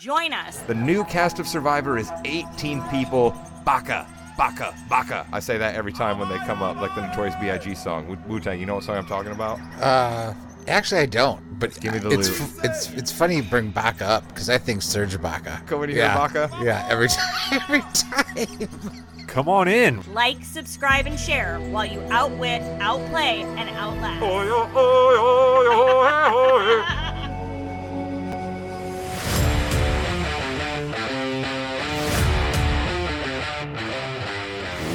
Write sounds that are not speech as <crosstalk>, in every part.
Join us. The new cast of Survivor is 18 people. Baka, baka, baka. I say that every time when they come up, like the Notorious B.I.G. song. Wu Tang, you know what song I'm talking about? Uh, actually, I don't. But Give me the it's loot. f- it's it's funny you bring Baka up because I think Serge Baka. Go when you hear yeah. Baka? Yeah, every time. <laughs> Every time. Come on in. Like, subscribe, and share while you outwit, outplay, and outlast. <laughs>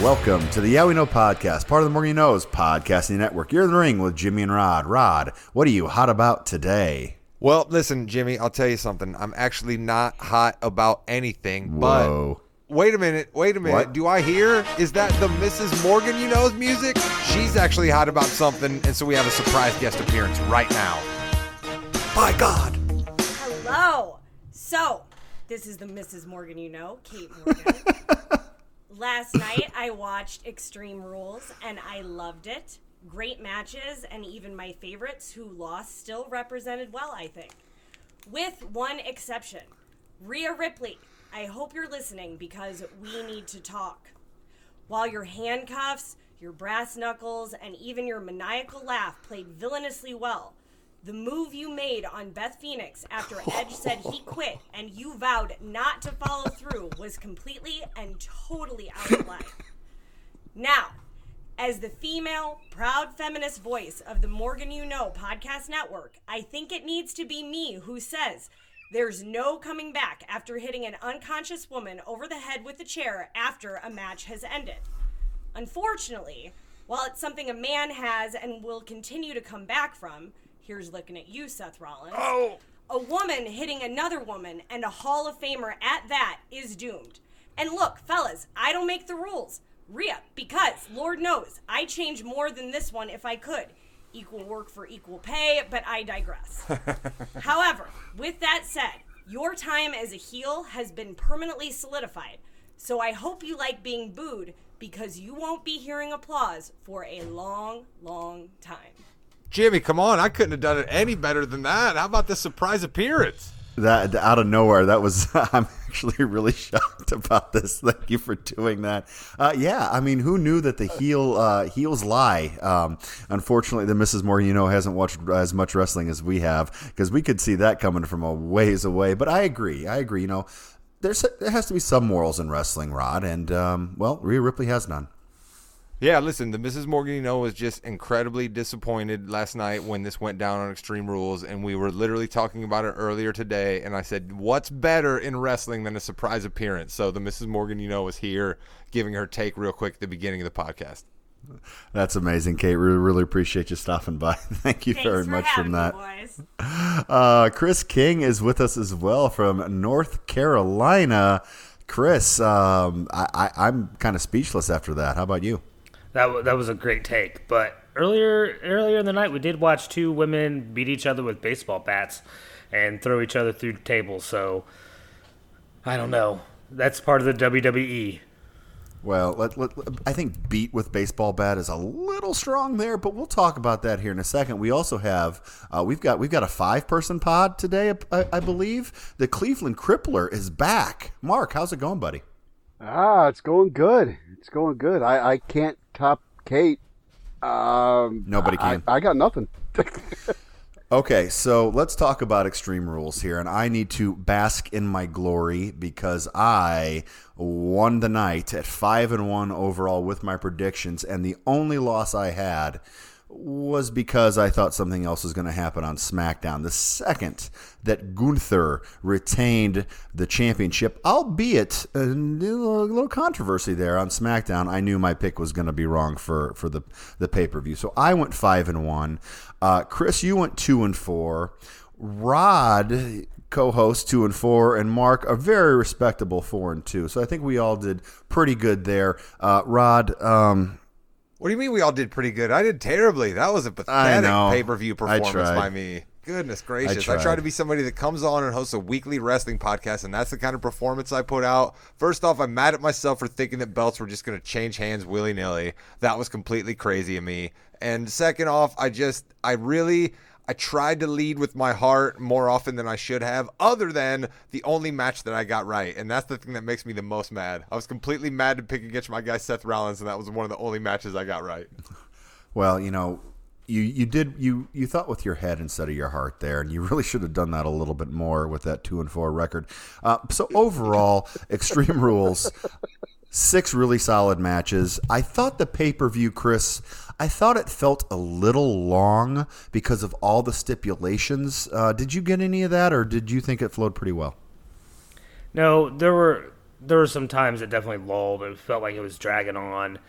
Welcome to the Yeah We Know podcast, part of the Morgan You Knows podcasting network. You're in the ring with Jimmy and Rod. Rod, what are you hot about today? Well, listen, Jimmy, I'll tell you something. I'm actually not hot about anything, Whoa. but wait a minute, wait a minute. What? Do I hear? Is that the Mrs. Morgan you know's music? She's actually hot about something, and so we have a surprise guest appearance right now. By God. Hello. So, this is the Mrs. Morgan you know, Kate Morgan. <laughs> Last night I watched Extreme Rules and I loved it. Great matches, and even my favorites who lost still represented well, I think. With one exception Rhea Ripley. I hope you're listening because we need to talk. While your handcuffs, your brass knuckles, and even your maniacal laugh played villainously well, the move you made on Beth Phoenix after <laughs> Edge said he quit and you vowed not to follow through was completely and totally out of line. <laughs> Now, as the female, proud feminist voice of the Morgan You Know podcast network, I think it needs to be me who says there's no coming back after hitting an unconscious woman over the head with a chair after a match has ended. Unfortunately, while it's something a man has and will continue to come back from, here's looking at you, Seth Rollins. Oh. A woman hitting another woman and a Hall of Famer at that is doomed. And look, fellas, I don't make the rules. Rhea, because Lord knows I change more than this one if I could. Equal work for equal pay, but I digress. <laughs> However, with that said, your time as a heel has been permanently solidified. So I hope you like being booed because you won't be hearing applause for a long, long time. Jimmy, come on. I couldn't have done it any better than that. How about this surprise appearance? That out of nowhere, that was. <laughs> I'm actually really shocked about this. Thank you for doing that. Uh, yeah, I mean, who knew that the heel uh, heels lie? Um, unfortunately, the Mrs. Know, hasn't watched as much wrestling as we have because we could see that coming from a ways away. But I agree. I agree. You know, there's there has to be some morals in wrestling, Rod, and um, well, Rhea Ripley has none. Yeah, listen, the Mrs. Morgan, you know, was just incredibly disappointed last night when this went down on Extreme Rules, and we were literally talking about it earlier today. And I said, "What's better in wrestling than a surprise appearance?" So the Mrs. Morgan, you know, was here giving her take real quick at the beginning of the podcast. That's amazing, Kate. We really appreciate you stopping by. <laughs> Thank you Thanks very for much from that. <laughs> Uh, Chris King is with us as well from North Carolina. Chris, um, I, I, I'm kind of speechless after that. How about you? That wa- that was a great take. But earlier earlier in the night, we did watch two women beat each other with baseball bats and throw each other through tables. So I don't know. That's part of the. WWE. Well, let, let, I think beat with baseball bat is a little strong there, but we'll talk about that here in a second. We also have uh, we've got we've got a five person pod today, I, I believe. The Cleveland Crippler is back. Marc, how's it going, buddy? Ah, it's going good. It's going good. I, I can't top Kate. Um, Nobody I- can. I, got nothing. <laughs> Okay, so let's talk about Extreme Rules here, and I need to bask in my glory because I won the night at five and one overall with my predictions, and the only loss I had was because I thought something else was going to happen on SmackDown. The second that Gunther retained the championship, albeit a little, controversy there on SmackDown, I knew my pick was going to be wrong for for the the pay per view. So I went five and one. Uh, Chris, you went two and four. Rod co-host two and four, and Marc a very respectable four and two. So I think we all did pretty good there. Uh, Rod, um, What do you mean we all did pretty good? I did terribly. That was a pathetic pay per view performance by me. Goodness gracious. I, tried. try to be somebody that comes on and hosts a weekly wrestling podcast, and that's the kind of performance I put out. First off, I'm mad at myself for thinking that belts were just going to change hands willy nilly. That was completely crazy of me. And second off, I just, I really. I tried to lead with my heart more often than I should have, other than the only match that I got right. And that's the thing that makes me the most mad. I was completely mad to pick against my guy Seth Rollins, and that was one of the only matches I got right. <laughs> Well, you know, you you did you you thought with your head instead of your heart there, and you really should have done that a little bit more with that two and four record. Uh, so overall, <laughs> Extreme Rules, six really solid matches. I thought the pay per view, Chris. I thought it felt a little long because of all the stipulations. Uh, did you get any of that, or did you think it flowed pretty well? No, there were there were some times it definitely lulled. It felt like it was dragging on.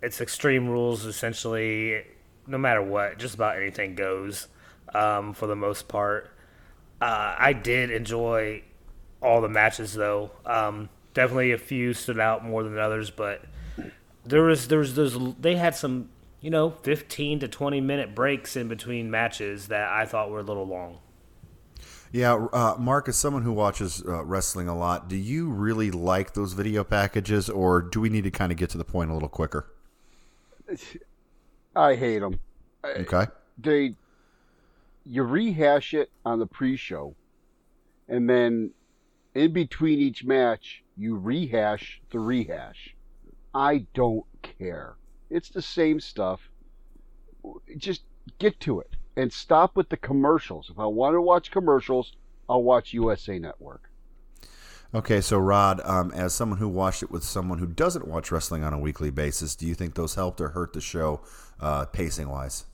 It's extreme rules essentially. No matter what, just about anything goes um, for the most part. Uh, I did enjoy all the matches though. Um, definitely a few stood out more than others, but there was there was those they had some you know 15 to 20 minute breaks in between matches that I thought were a little long. Yeah, uh, Marc, as someone who watches uh, wrestling a lot, do you really like those video packages, or do we need to kind of get to the point a little quicker? <laughs> I hate them. Okay. They, you rehash it on the pre-show, and then in between each match, you rehash the rehash. I don't care. It's the same stuff. Just get to it and stop with the commercials. If I want to watch commercials, I'll watch USA Network. Okay, so Rod, um, as someone who watched it with someone who doesn't watch wrestling on a weekly basis, do you think those helped or hurt the show uh, pacing wise?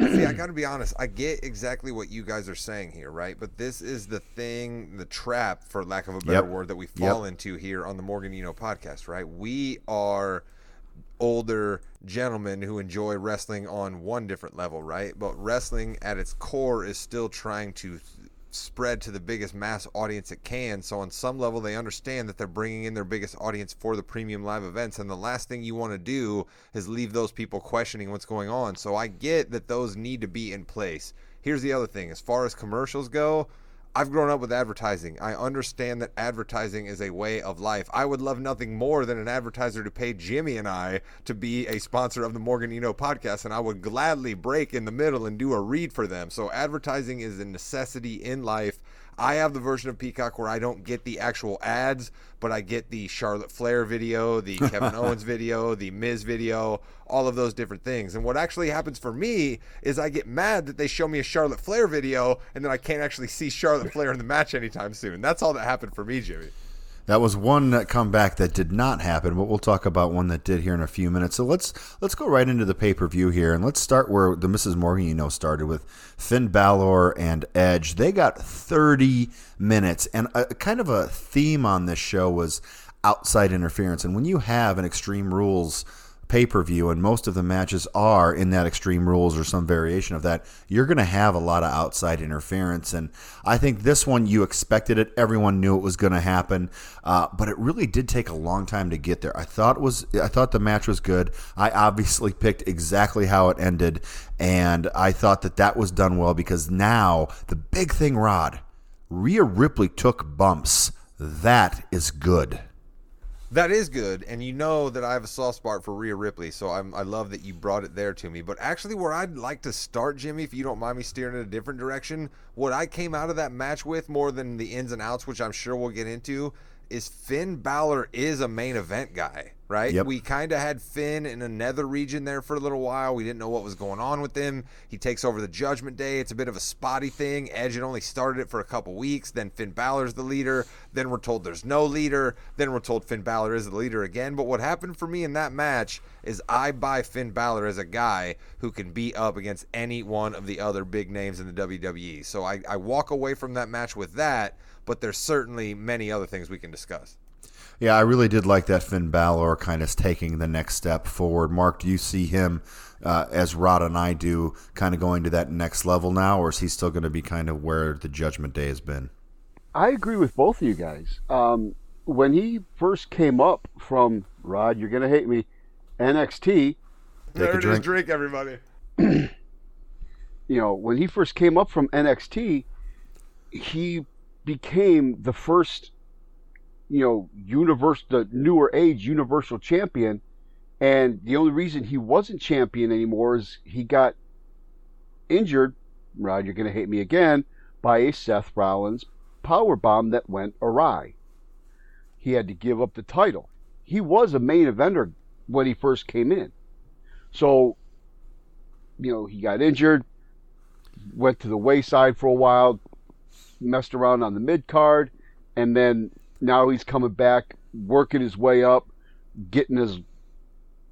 See, I <clears throat> got to be honest. I get exactly what you guys are saying here, right? But this is the thing, the trap, for lack of a better Yep. word, that we fall Yep. into here on the Morgan You podcast, right? We are older gentlemen who enjoy wrestling on one different level, right? But wrestling at its core is still trying to spread to the biggest mass audience it can. So on some level, they understand that they're bringing in their biggest audience for the premium live events, and the last thing you want to do is leave those people questioning what's going on. So I get that those need to be in place. Here's the other thing: as far as commercials go. I've grown up with advertising. I understand that advertising is a way of life. I would love nothing more than an advertiser to pay Jimmy and I to be a sponsor of the Morgan You Know podcast, and I would gladly break in the middle and do a read for them. So, advertising is a necessity in life. I have the version of Peacock where I don't get the actual ads, but I get the Charlotte Flair video, the <laughs> Kevin Owens video, the Miz video, all of those different things. And what actually happens for me is I get mad that they show me a Charlotte Flair video and then I can't actually see Charlotte Flair in the match anytime soon. That's all that happened for me, Jimmy. That was one uh, comeback that did not happen, but we'll talk about one that did here in a few minutes. So let's let's go right into the pay per view here, and let's start where the Mrs. Morgan you know started with Finn Balor and Edge. They got 30 minutes, and a, kind of a theme on this show was outside interference. And when you have an Extreme Rules pay per view, and most of the matches are in that Extreme Rules or some variation of that, you're going to have a lot of outside interference. And I think this one, you expected it. Everyone knew it was going to happen, uh, but it really did take a long time to get there. I thought was, I thought the match was good. I obviously picked exactly how it ended, and I thought that that was done well because now the big thing, Rod, Rhea Ripley took bumps. That is good. That is good, and you know that I have a soft spot for Rhea Ripley, so I'm, I love that you brought it there to me. But actually, where I'd like to start, Jimmy, if you don't mind me steering in a different direction, what I came out of that match with more than the ins and outs, which I'm sure we'll get into, is Finn Balor is a main event guy, right? Yep. We kind of had Finn in another region there for a little while. We didn't know what was going on with him. He takes over the Judgment Day. It's a bit of a spotty thing. Edge had only started it for a couple weeks. Then Finn Balor's the leader. Then we're told there's no leader. Then we're told Finn Balor is the leader again. But what happened for me in that match is I buy Finn Balor as a guy who can beat up against any one of the other big names in the WWE. So I, I walk away from that match with that, but there's certainly many other things we can discuss. Yeah, I really did like that Finn Balor kind of taking the next step forward. Marc, do you see him uh, as Rod and I do, kind of going to that next level now, or is he still going to be kind of where the Judgment Day has been? I agree with both of you guys. Um, when he first came up from Rod, you're gonna hate me, NXT. Take a drink. drink, everybody. <clears throat> You know, when he first came up from NXT, he became the first, you know, universe, the newer age universal champion. And the only reason he wasn't champion anymore is he got injured Rod, you're going to hate me again, by a Seth Rollins power bomb that went awry. He had to give up the title. He was a main eventer when he first came in. So, you know, he got injured, went to the wayside for a while, messed around on the mid card, and then now he's coming back, working his way up, getting his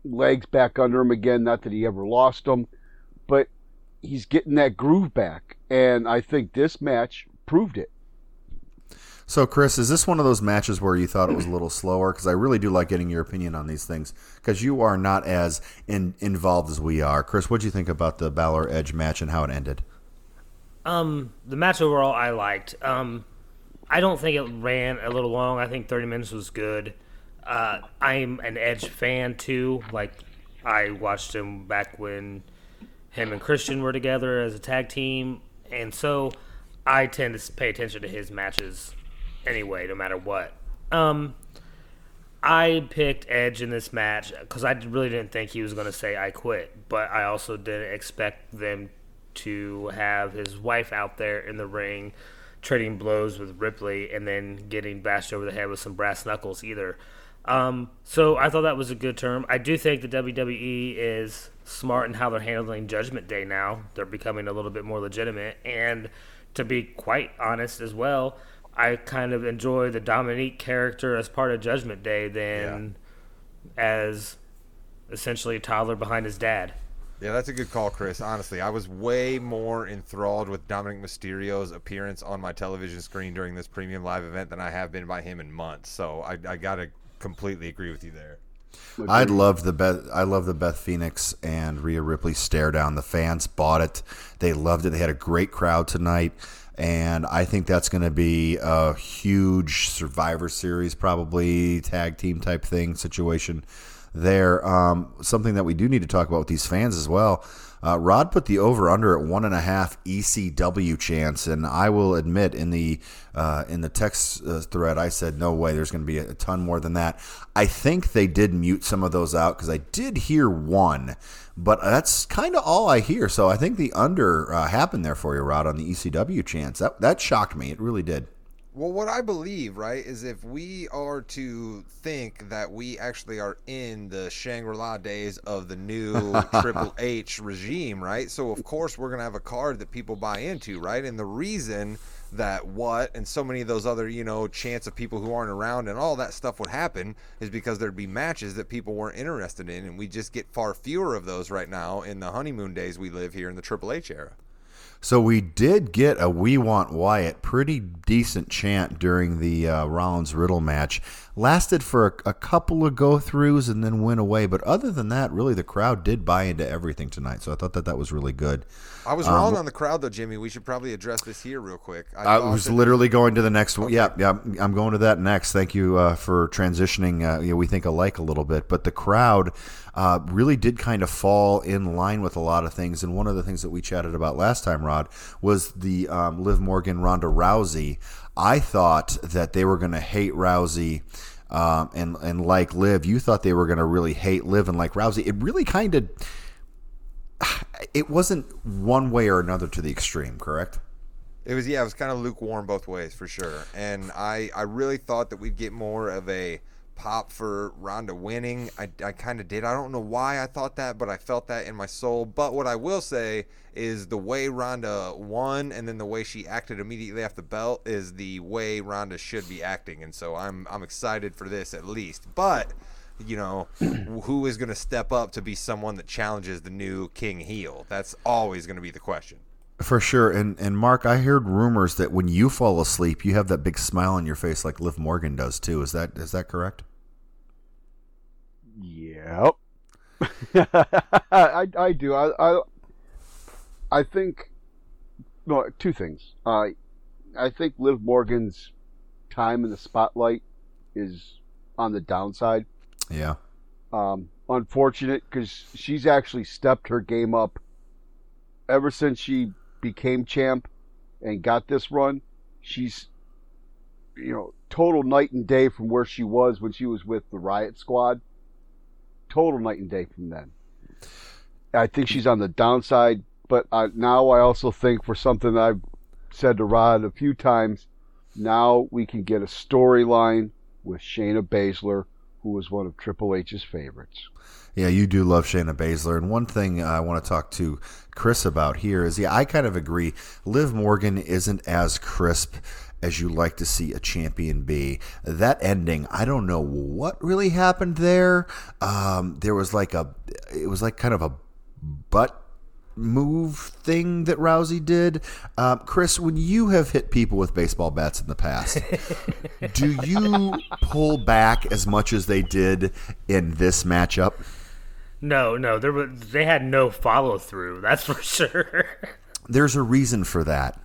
legs back under him again. Not that he ever lost them, but he's getting that groove back. And I think this match proved it. So, Chris, is this one of those matches where you thought it was a little slower? Because I really do like getting your opinion on these things because you are not as in, involved as we are. Chris, what do you think about the Balor Edge match and how it ended? Um, the match overall I liked. Um, I don't think it ran a little long. I think 30 minutes was good. Uh, I'm an Edge fan too. Like, I watched him back when him and Christian were together as a tag team, and so I tend to pay attention to his matches anyway, no matter what. Um, I picked Edge in this match because I really didn't think he was going to say I quit, but I also didn't expect them to have his wife out there in the ring trading blows with Ripley and then getting bashed over the head with some brass knuckles either. Um, so I thought that was a good term. I do think the WWE is smart in how they're handling Judgment Day now. They're becoming a little bit more legitimate. And to be quite honest as well, I kind of enjoy the Dominik character as part of Judgment Day than as essentially a toddler behind his dad. Yeah, that's a good call, Chris. Honestly, I was way more enthralled with Dominik Mysterio's appearance on my television screen during this premium live event than I have been by him in months. So I, I gotta completely agree with you there. I loved the Beth. I love the Beth Phoenix and Rhea Ripley stare down. The fans bought it. They loved it. They had a great crowd tonight, and I think that's going to be a huge Survivor Series, probably tag team type thing situation. There, um, something that we do need to talk about with these fans as well. Uh, Rod put the over under at one and a half ECW chance, and I will admit in the uh, in the text uh, thread I said no way. There's going to be a, ton more than that. I think they did mute some of those out because I did hear one, but that's kind of all I hear. So I think the under uh, happened there for you, Rod, on the ECW chance. That that shocked me. It really did. Well, what I believe, right, is if we are to think that we actually are in the Shangri La days of the new Triple <laughs> H regime, right? So, of course, we're going to have a card that people buy into, right? And the reason that what and so many of those other, you know, chance of people who aren't around and all that stuff would happen is because there'd be matches that people weren't interested in. And we just get far fewer of those right now in the honeymoon days we live here in the Triple H era. So we did get a "We Want Wyatt" pretty decent chant during the uh, Rollins Riddle match. Lasted for a, a couple of go throughs and then went away. But other than that, really the crowd did buy into everything tonight. So I thought that that was really good. I was wrong on the crowd though, Jimmy. We should probably address this here real quick. I, thought was literally going to the next one. Yeah, yeah, I'm going to that next. Thank you uh, for transitioning. Uh, you know, we think alike a little bit, but the crowd uh, really did kind of fall in line with a lot of things. And one of the things that we chatted about last time, Rod, was the um, Liv Morgan Ronda Rousey. I thought that they were going to hate Rousey. Um, and and like Liv, you thought they were going to really hate Liv and like Rousey. It really kind of, it wasn't one way or another to the extreme, correct? It was yeah, it was kind of lukewarm both ways for sure. And I I really thought that we'd get more of a pop for Ronda winning. I, I kind of did. I don't know why I thought that, but I felt that in my soul. But what I will say is the way Ronda won and then the way she acted immediately after the belt is the way Ronda should be acting. And so I'm I'm excited for this at least. But you know, <clears throat> who is going to step up to be someone that challenges the new King heel? That's always going to be the question. For sure. And and Marc, I heard rumors that when you fall asleep, you have that big smile on your face like Liv Morgan does too. Is that is that correct? Yep. <laughs> I I do. I I I think no two things. Uh, I think Liv Morgan's time in the spotlight is on the downside. Yeah. Um, unfortunate because she's actually stepped her game up ever since she became champ and got this run. She's you know total night and day from where she was when she was with the Riot Squad. Total night and day from then. I think she's on the downside but uh, now I also think for something I've said to Rod a few times, now we can get a storyline with Shayna Baszler, who was one of Triple H's favorites. Yeah, you do love Shayna Baszler. And one thing I want to talk to Chris about here is, yeah, I kind of agree. Liv Morgan isn't as crisp as you like to see a champion be. That ending, I don't know what really happened there. Um, there was like a, it was like kind of a butt move thing that Rousey did. Um, Chris, when you have hit people with baseball bats in the past, <laughs> do you pull back as much as they did in this matchup? No, no, there was they had no follow through. That's for sure. <laughs> There's a reason for that.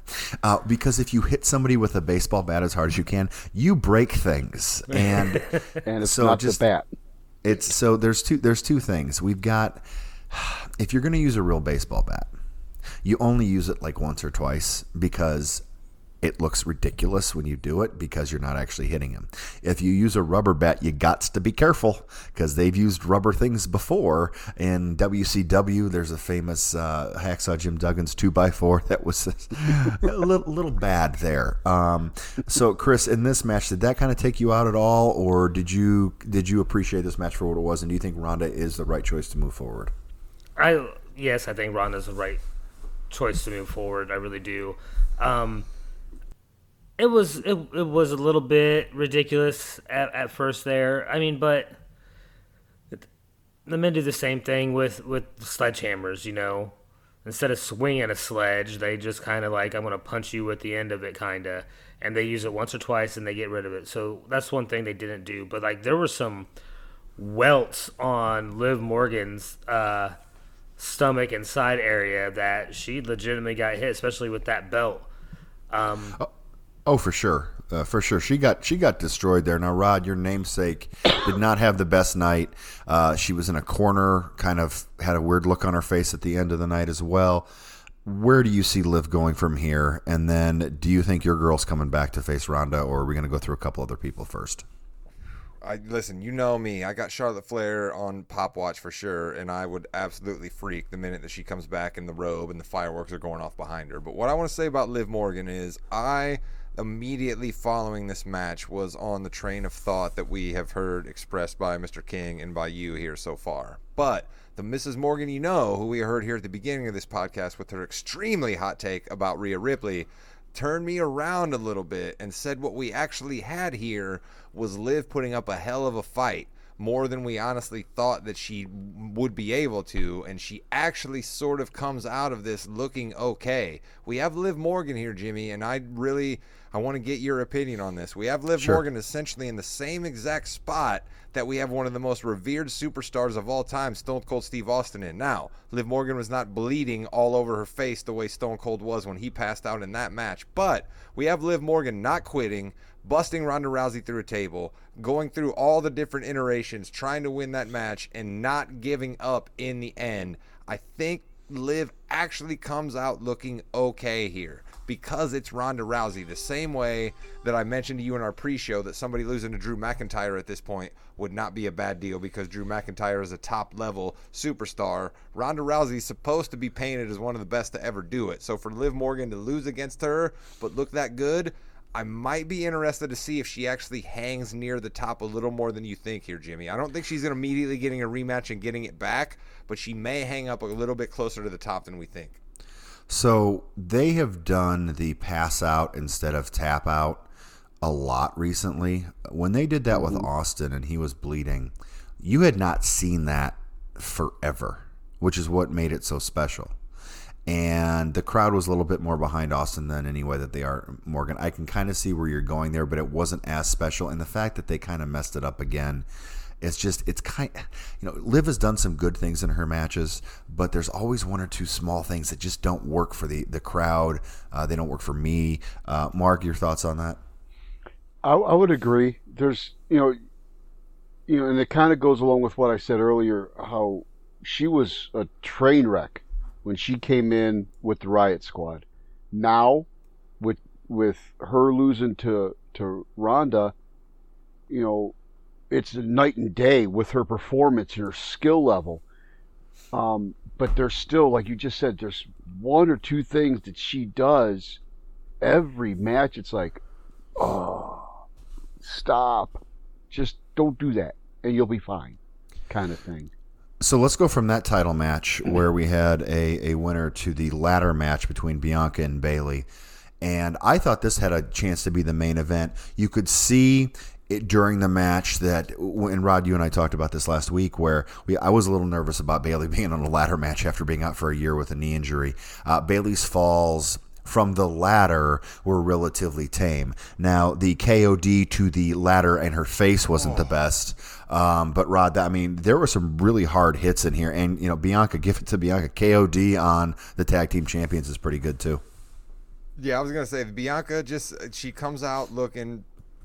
Uh, because if you hit somebody with a baseball bat as hard as you can, you break things. And <laughs> And it's So not just- the bat. it's so there's two there's two things. We've got if you're going to use a real baseball bat, you only use it like once or twice because it looks ridiculous when you do it because you're not actually hitting him. If you use a rubber bat, you got to be careful because they've used rubber things before. In WCW, there's a famous uh, hacksaw Jim Duggan's two x four <laughs> that was <laughs> a little, little bad there. Um, so, Chris, in this match, did that kind of take you out at all, or did you did you appreciate this match for what it was, and do you think Ronda is the right choice to move forward? I yes, I think Ronda's the right choice to move forward. I really do. Um, it was it, it was a little bit ridiculous at, at first there. I mean, but the men do the same thing with with sledgehammers. You know, instead of swinging a sledge, they just kind of like I'm gonna punch you with the end of it, kind of, and they use it once or twice and they get rid of it. So that's one thing they didn't do. But like there were some welts on Liv Morgan's uh, stomach and side area that she legitimately got hit, especially with that belt. Um, Oh, for sure, uh, for sure. She got she got destroyed there. Now, Rod, your namesake did not have the best night. Uh, she was in a corner, kind of had a weird look on her face at the end of the night as well. Where do you see Liv going from here? And then, do you think your girl's coming back to face Ronda, or are we going to go through a couple other people first? I listen. You know me. I got Charlotte Flair on Pop Watch for sure, and I would absolutely freak the minute that she comes back in the robe and the fireworks are going off behind her. But what I want to say about Liv Morgan is I immediately following this match was on the train of thought that we have heard expressed by Mr. King and by you here so far. But the Mrs. Morgan you know, who we heard here at the beginning of this podcast with her extremely hot take about Rhea Ripley, turned me around a little bit and said what we actually had here was Liv putting up a hell of a fight more than we honestly thought that she would be able to and she actually sort of comes out of this looking okay. We have Liv Morgan here Jimmy and I really I want to get your opinion on this. We have Liv Sure. Morgan essentially in the same exact spot that we have one of the most revered superstars of all time, Stone Cold Steve Austin, in. Now, Liv Morgan was not bleeding all over her face the way Stone Cold was when he passed out in that match, but we have Liv Morgan not quitting, busting Ronda Rousey through a table, going through all the different iterations, trying to win that match, and not giving up in the end. I think Liv actually comes out looking okay here because it's Ronda Rousey. The same way that I mentioned to you in our pre-show that somebody losing to Drew McIntyre at this point would not be a bad deal because Drew McIntyre is a top level superstar. Ronda Rousey is supposed to be painted as one of the best to ever do it. So for Liv Morgan to lose against her but look that good, I might be interested to see if she actually hangs near the top a little more than you think here, Jimmy. I don't think she's immediately getting a rematch and getting it back, but she may hang up a little bit closer to the top than we think. So they have done the pass out instead of tap out a lot recently. When they did that with mm-hmm. Austin and he was bleeding, you had not seen that forever, which is what made it so special. And the crowd was a little bit more behind Austin than anyway that they are Morgan. I can kind of see where you're going there, but it wasn't as special. And the fact that they kind of messed it up again it's just it's kind you know liv has done some good things in her matches but there's always one or two small things that just don't work for the the crowd uh, they don't work for me uh, mark your thoughts on that I, I would agree. There's, you know, you know, and it kind of goes along with what I said earlier. How she was a train wreck when she came in with the Riot Squad. Now, with with her losing to to Ronda, you know, it's night and day with her performance and her skill level. Um, but there's still, like you just said, there's one or two things that she does every match. It's like, oh, stop, just don't do that, and you'll be fine, kind of thing. So let's go from that title match where we had a, a winner to the ladder match between Bianca and Bayley. And I thought this had a chance to be the main event. You could see it during the match that, and Rod, you and I talked about this last week, where we I was a little nervous about Bayley <laughs> being on a ladder match after being out for a year with a knee injury. Uh, Bayley's falls from the ladder were relatively tame. Now the KOD to the ladder and her face wasn't the best. Um, but Rod, I mean, there were some really hard hits in here, and you know, Bianca, give it to Bianca. KOD on the tag team champions is pretty good too. Yeah, I was gonna say Bianca just she comes out looking.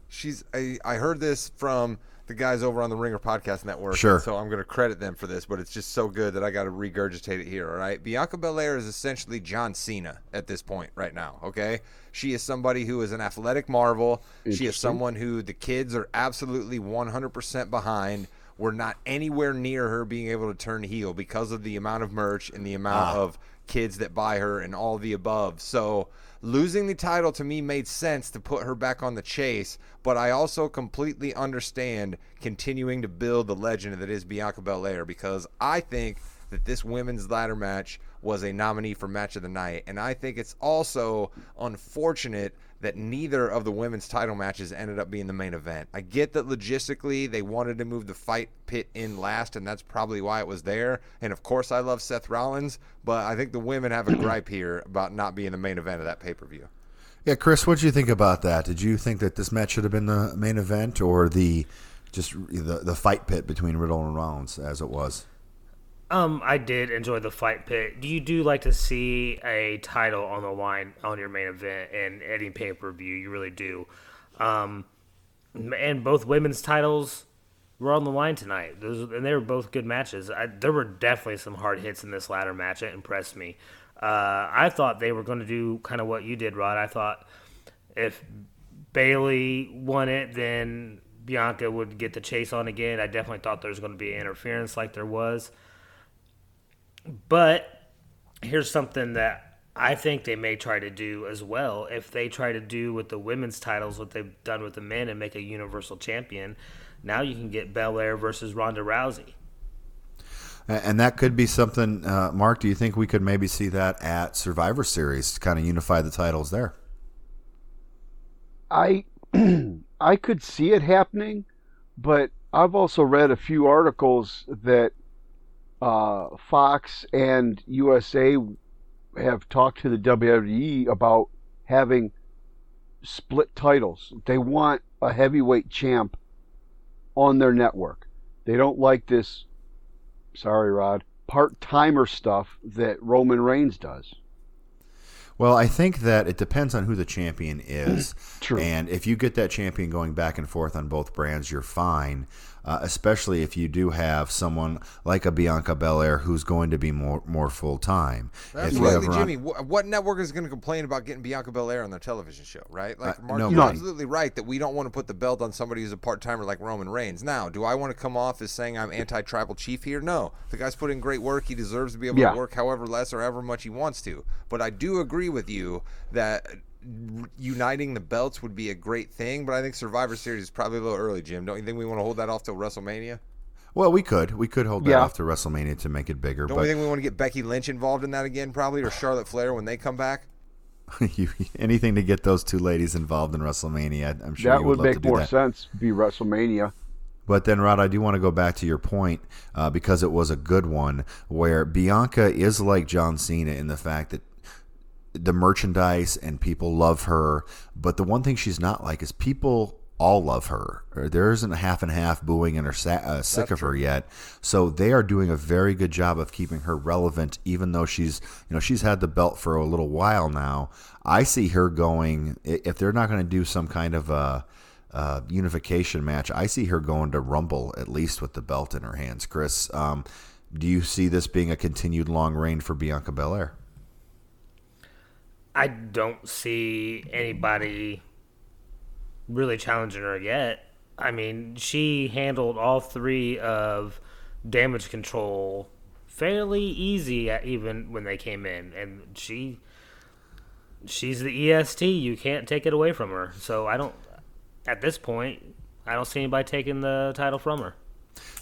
She's I, I heard this from the guys over on the Ringer Podcast Network. Sure. So I'm gonna credit them for this, but it's just so good that I got to regurgitate it here. All right, Bianca Belair is essentially John Cena at this point right now. Okay, she is somebody who is an athletic marvel. She is someone who the kids are absolutely 100% behind. We're not anywhere near her being able to turn heel because of the amount of merch and the amount ah. of kids that buy her and all the above. So losing the title to me made sense to put her back on the chase, but I also completely understand continuing to build the legend that is Bianca Belair because I think that this women's ladder match was a nominee for match of the night and I think it's also unfortunate that neither of the women's title matches ended up being the main event. I get that logistically they wanted to move the fight pit in last, and that's probably why it was there. And of course, I love Seth Rollins, but I think the women have a <coughs> gripe here about not being the main event of that pay per view. Yeah, Chris, what do you think about that? Did you think that this match should have been the main event or the just the the fight pit between Riddle and Rollins as it was? Um, I did enjoy the fight pit. Do you do like to see a title on the line on your main event and any pay per view? You really do. Um, and both women's titles were on the line tonight. Those and they were both good matches. I, there were definitely some hard hits in this ladder match. It impressed me. Uh, I thought they were going to do kind of what you did, Rod. I thought if Bayley won it, then Bianca would get the chase on again. I definitely thought there was going to be interference like there was. But here's something that I think they may try to do as well. If they try to do with the women's titles what they've done with the men and make a universal champion, now you can get Belair versus Ronda Rousey. And that could be something. Uh, Marc, do you think we could maybe see that at Survivor Series to kind of unify the titles there? I <clears throat> I could see it happening, but I've also read a few articles that uh, Fox and USA have talked to the WWE about having split titles. They want a heavyweight champ on their network. They don't like this sorry Rod, part-timer stuff that Roman Reigns does. Well, I think that it depends on who the champion is. <clears throat> True. And if you get that champion going back and forth on both brands, you're fine. Uh, especially if you do have someone like a Bianca Belair who's going to be more more full time. If you Absolutely, Ron- Jimmy. Wh- what network is going to complain about getting Bianca Belair on their television show, right? Like, Uh, Marc, no, you're absolutely right that we don't want to put the belt on somebody who's a part timer like Roman Reigns. Now, do I want to come off as saying I'm anti tribal chief here? No. The guy's put in great work. He deserves to be able Yeah. to work however less or however much he wants to. But I do agree with you that uniting the belts would be a great thing. But I think Survivor Series is probably a little early, Jim. Don't you think we want to hold that off till WrestleMania? well, we could we could hold that Yeah. off to WrestleMania to make it bigger. Don't but we think we want to get Becky Lynch involved in that again, probably, or Charlotte Flair when they come back? <laughs> you, anything to get those two ladies involved in WrestleMania, I'm sure that you would would, love make to do more that. sense. Be WrestleMania. But then, Rod, I do want to go back to your point uh, because it was a good one where Bianca is like John Cena in the fact that the merchandise and people love her. But the one thing she's not like is people all love her. There isn't a half and half booing and are sa- uh, sick of her yet. So they are doing a very good job of keeping her relevant, even though she's you know she's had the belt for a little while now. I see her going if they're not going to do some kind of a uh, unification match. I see her going to Rumble at least with the belt in her hands. Chris, um, do you see this being a continued long reign for Bianca Belair? I don't see anybody really challenging her yet. I mean, she handled all three of damage control fairly easy even when they came in, and she she's the EST. You can't take it away from her. So I don't. At this point, I don't see anybody taking the title from her.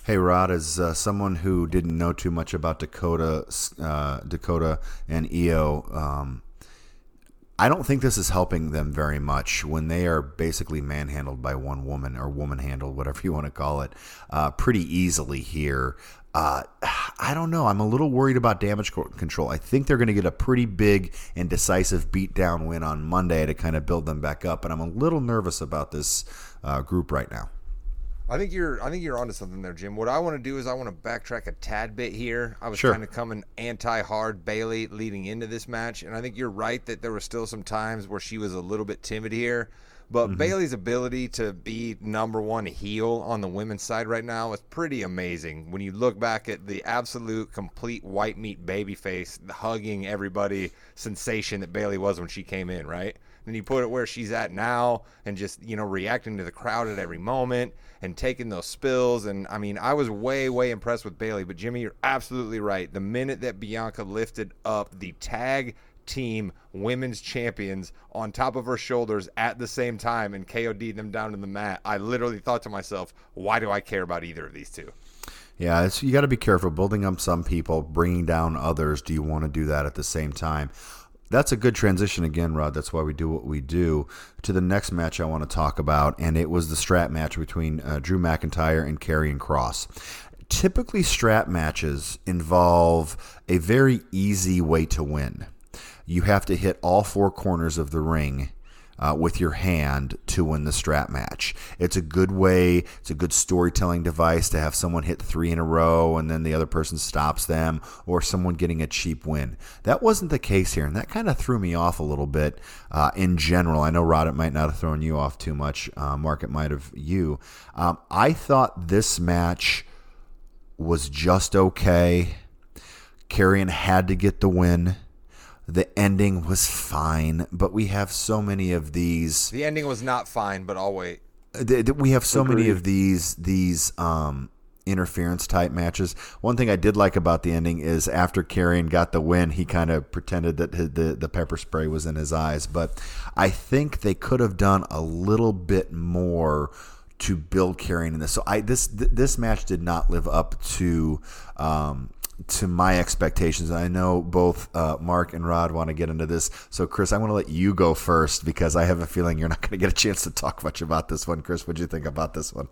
Hey Rod, as uh, someone who didn't know too much about Dakota, uh, Dakota and Io, um, I don't think this is helping them very much when they are basically manhandled by one woman or woman handled, whatever you want to call it, uh, pretty easily here. Uh, I don't know. I'm a little worried about damage control. I think they're going to get a pretty big and decisive beatdown win on Monday to kind of build them back up, but I'm a little nervous about this uh, group right now. I think you're I think you're onto something there, Jim. What I want to do is I want to backtrack a tad bit here. I was Sure. kind of coming anti-hard Bayley leading into this match, and I think you're right that there were still some times where she was a little bit timid here. But mm-hmm. Bayley's ability to be number one heel on the women's side right now is pretty amazing. When you look back at the absolute complete white meat babyface the hugging everybody sensation that Bayley was when she came in, right? Then you put it where she's at now and just, you know, reacting to the crowd at every moment and taking those spills. And I mean, I was way, way impressed with Bayley. But Jimmy, you're absolutely right. The minute that Bianca lifted up the tag team women's champions on top of her shoulders at the same time and KOD them down to the mat, I literally thought to myself, why do I care about either of these two? Yeah, you got to be careful building up some people, bringing down others. Do you want to do that at the same time? That's a good transition again, Rod. That's why we do what we do. To the next match I want to talk about, and it was the strap match between uh, Drew McIntyre and Karrion Kross. Typically, strap matches involve a very easy way to win. You have to hit all four corners of the ring uh, with your hand to win the strap match. It's a good way, it's a good storytelling device to have someone hit three in a row and then the other person stops them, or someone getting a cheap win. That wasn't the case here, and that kind of threw me off a little bit uh, in general. I know, Rod, it might not have thrown you off too much. Uh, Marc, it might have you. Um, I thought this match was just okay. Karrion had to get the win. The ending was fine, but we have so many of these. The ending was not fine, but I'll wait. th- th- We have so many of these these um, interference type matches. One thing I did like about the ending is after Karrion got the win, he kind of pretended that his- the the pepper spray was in his eyes. But I think they could have done a little bit more to build Karrion in this. So I this th- this match did not live up to. Um, to my expectations. I know both uh, Marc and Rod want to get into this. So, Chris, I want to let you go first because I have a feeling you're not going to get a chance to talk much about this one. Chris, what do you think about this one?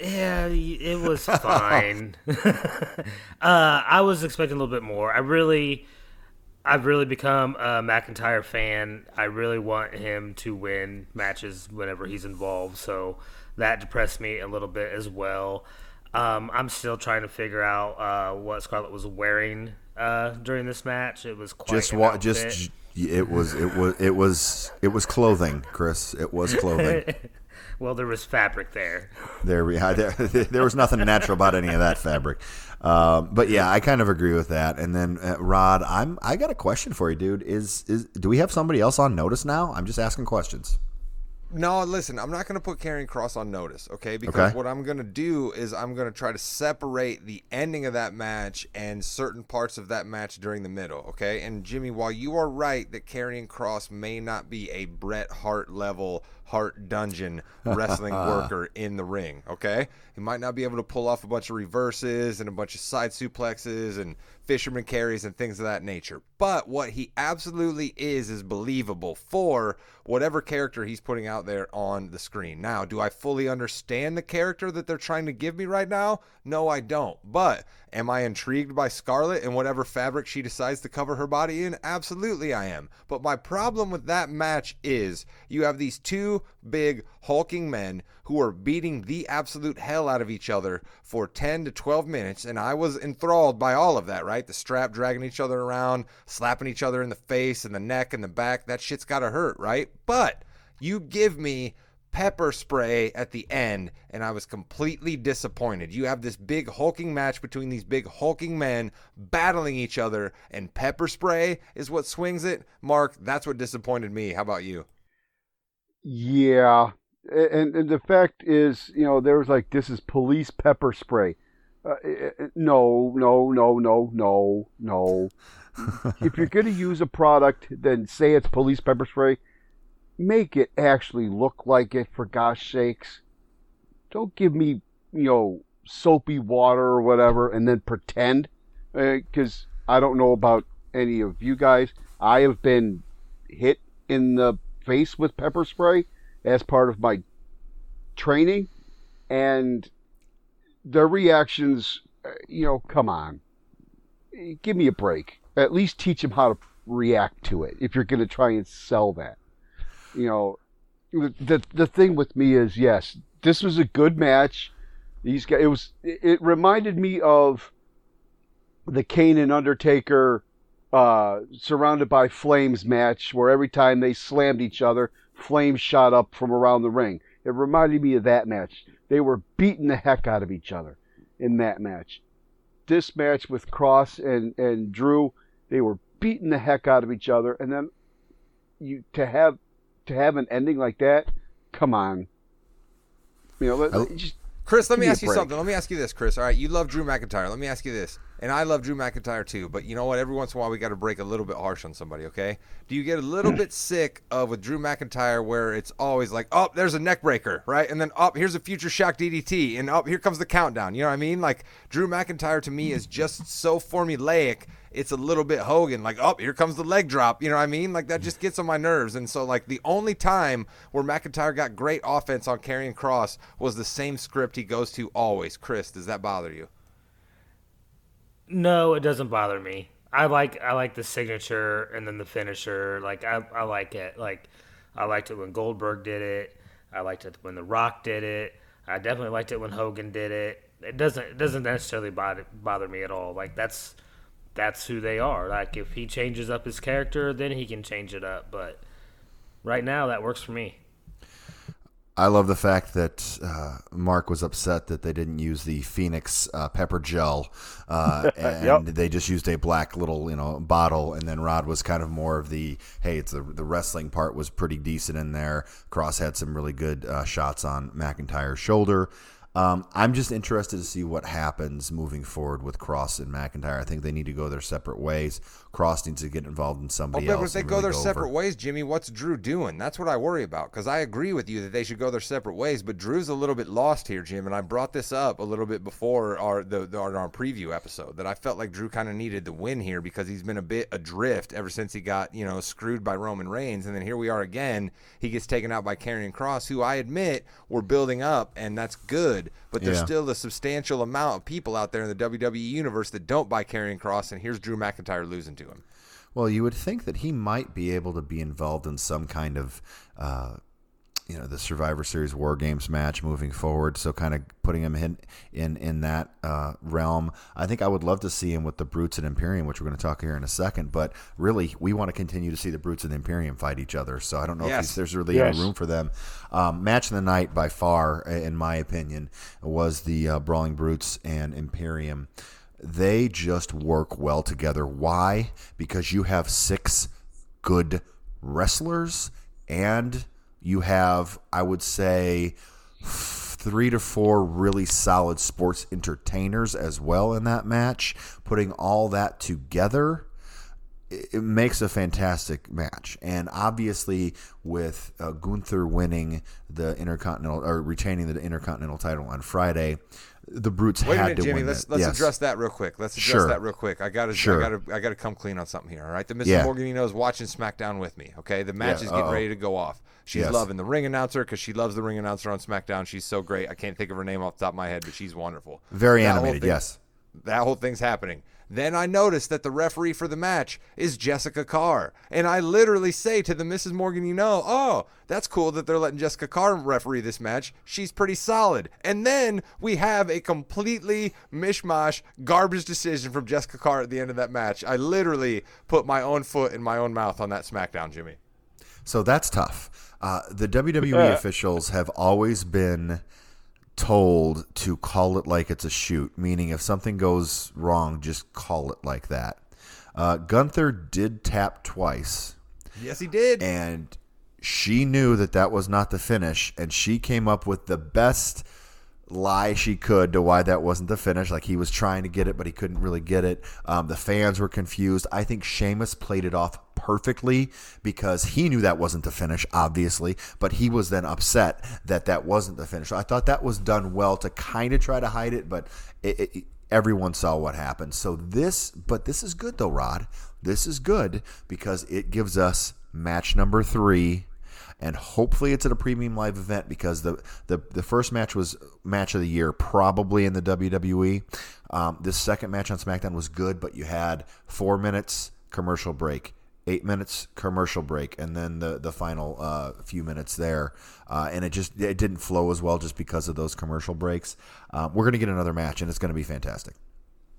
Yeah, it was <laughs> fine. <laughs> uh, I was expecting a little bit more. I really, I've really become a McIntyre fan. I really want him to win matches whenever he's involved. So that depressed me a little bit as well. Um, I'm still trying to figure out uh, what Scarlett was wearing uh, during this match. It was quite Just wa- just it was it was it was it was clothing, Chris. It was clothing. <laughs> well, there was fabric there. There we there, <laughs> there was nothing natural about any of that fabric. Um, but yeah, I kind of agree with that. And then uh, Rod, I'm I got a question for you, dude. Is is do we have somebody else on notice now? I'm just asking questions. No, listen, I'm not going to put Karrion Kross on notice, okay? Because Okay. what I'm going to do is I'm going to try to separate the ending of that match and certain parts of that match during the middle, okay? And Jimmy, while you are right that Karrion Kross may not be a Bret Hart level Hart Dungeon wrestling <laughs> worker in the ring, okay? He might not be able to pull off a bunch of reverses and a bunch of side suplexes and fisherman carries and things of that nature. But what he absolutely is is believable for whatever character he's putting out there on the screen. Now, do I fully understand the character that they're trying to give me right now? No, I don't. But am I intrigued by Scarlett and whatever fabric she decides to cover her body in? Absolutely, I am. But my problem with that match is you have these two big hulking men who were beating the absolute hell out of each other for 10 to 12 minutes and I was enthralled by all of that, right? The strap dragging each other around, slapping each other in the face and the neck and the back. That shit's got to hurt, right? But you give me pepper spray at the end and I was completely disappointed. You have this big hulking match between these big hulking men battling each other and pepper spray is what swings it. Marc, that's what disappointed me. How about you? Yeah, and and the fact is, you know, there was like this is police pepper spray. Uh, no, no, no, no, no, no. <laughs> if you're going to use a product, then say it's police pepper spray. Make it actually look like it, for gosh sakes. Don't give me, you know, soapy water or whatever and then pretend. Because uh, I don't know about any of you guys. I have been hit in the face with pepper spray as part of my training. And their reactions, uh, you know, come on. Give me a break. At least teach them how to react to it if you're going to try and sell that. You know, the the thing with me is yes, this was a good match. These guys, it was it reminded me of the Kane and Undertaker uh, surrounded by flames match where every time they slammed each other, flames shot up from around the ring. It reminded me of that match. They were beating the heck out of each other in that match. This match with Kross and, and Drew, they were beating the heck out of each other, and then you to have to have an ending like that, come on. You know, let, just Chris, let me ask you something. Let me ask you this, Chris. All right, you love Drew McIntyre. Let me ask you this. And I love Drew McIntyre too, but you know what? Every once in a while, we got to break a little bit harsh on somebody, okay? Do you get a little <clears throat> bit sick of with Drew McIntyre where it's always like, oh, there's a neck breaker, right? And then up, oh, here's a future shock DDT, and up, oh, here comes the countdown. You know what I mean? Like Drew McIntyre to me is just so formulaic. It's a little bit Hogan, like, oh, here comes the leg drop. You know what I mean? Like that just gets on my nerves. And so, like, the only time where McIntyre got great offense on Karrion Kross was the same script he goes to always. Chris, does that bother you? No, it doesn't bother me. I like I like the signature and then the finisher. Like I, I like it. Like I liked it when Goldberg did it. I liked it when The Rock did it. I definitely liked it when Hogan did it. It doesn't it doesn't necessarily bother bother me at all. Like that's that's who they are. Like if he changes up his character, then he can change it up. But right now, that works for me. I love the fact that uh, Marc was upset that they didn't use the Phoenix uh, pepper gel, uh, <laughs> and yep. they just used a black little you know bottle. And then Rod was kind of more of the hey, it's the the wrestling part was pretty decent in there. Kross had some really good uh, shots on McIntyre's shoulder. Um, I'm just interested to see what happens moving forward with Kross and McIntyre. I think they need to go their separate ways. Kross needs to get involved in somebody oh, but else. But if they go their go separate over. ways, Jimmy, what's Drew doing? That's what I worry about. Because I agree with you that they should go their separate ways. But Drew's a little bit lost here, Jim. And I brought this up a little bit before our the, the our, our preview episode that I felt like Drew kind of needed the win here because he's been a bit adrift ever since he got you know screwed by Roman Reigns, and then here we are again. He gets taken out by Karrion Kross, who I admit we're building up, and that's good but there's yeah. still a substantial amount of people out there in the WWE universe that don't buy Karrion Kross, and here's Drew McIntyre losing to him. Well, you would think that he might be able to be involved in some kind of uh, you know the Survivor Series War Games match moving forward. So kind of putting him in in in that uh, realm. I think I would love to see him with the Brutes and Imperium, which we're going to talk here in a second. But really, we want to continue to see the Brutes and the Imperium fight each other. So I don't know yes. if there's really yes. any room for them. Um, match of the night by far, in my opinion, was the uh, Brawling Brutes and Imperium. They just work well together. Why? Because you have six good wrestlers and you have, I would say, three to four really solid sports entertainers as well in that match. Putting all that together, it makes a fantastic match. And obviously, with uh, Gunther winning the Intercontinental or retaining the Intercontinental title on Friday, the brutes Wait had a minute, to Jimmy. win. Let's let's yes. address that real quick. Let's address sure. that real quick. I got to sure. I got to I got to come clean on something here. All right, the Mrs. Yeah. Morgan, you is watching SmackDown with me. Okay, the match yeah. is getting Uh-oh. ready to go off. She's yes. loving the ring announcer because she loves the ring announcer on SmackDown. She's so great. I can't think of her name off the top of my head, but she's wonderful. Very that animated. Thing, yes. That whole thing's happening. Then I notice that the referee for the match is Jessica Carr. And I literally say to the Mrs. Morgan, you know, oh, that's cool that they're letting Jessica Carr referee this match. She's pretty solid. And then we have a completely mishmash, garbage decision from Jessica Carr at the end of that match. I literally put my own foot in my own mouth on that SmackDown, Jimmy. So that's tough. Uh, the WWE officials have always been told to call it like it's a shoot, meaning if something goes wrong, just call it like that. Uh, Gunther did tap twice. Yes, he did. And she knew that that was not the finish, and she came up with the best lie she could to why that wasn't the finish. Like he was trying to get it, but he couldn't really get it. Um, the fans were confused. I think Sheamus played it off perfectly because he knew that wasn't the finish, obviously, but he was then upset that that wasn't the finish. So I thought that was done well to kind of try to hide it, but it, it, everyone saw what happened. So this, but this is good though, Rod. This is good because it gives us match number three and hopefully it's at a premium live event because the the, the first match was match of the year probably in the WWE. Um, this second match on SmackDown was good, but you had four minutes commercial break, eight minutes commercial break, and then the the final uh, few minutes there, uh, and it just it didn't flow as well just because of those commercial breaks. Um, we're gonna get another match, and it's gonna be fantastic.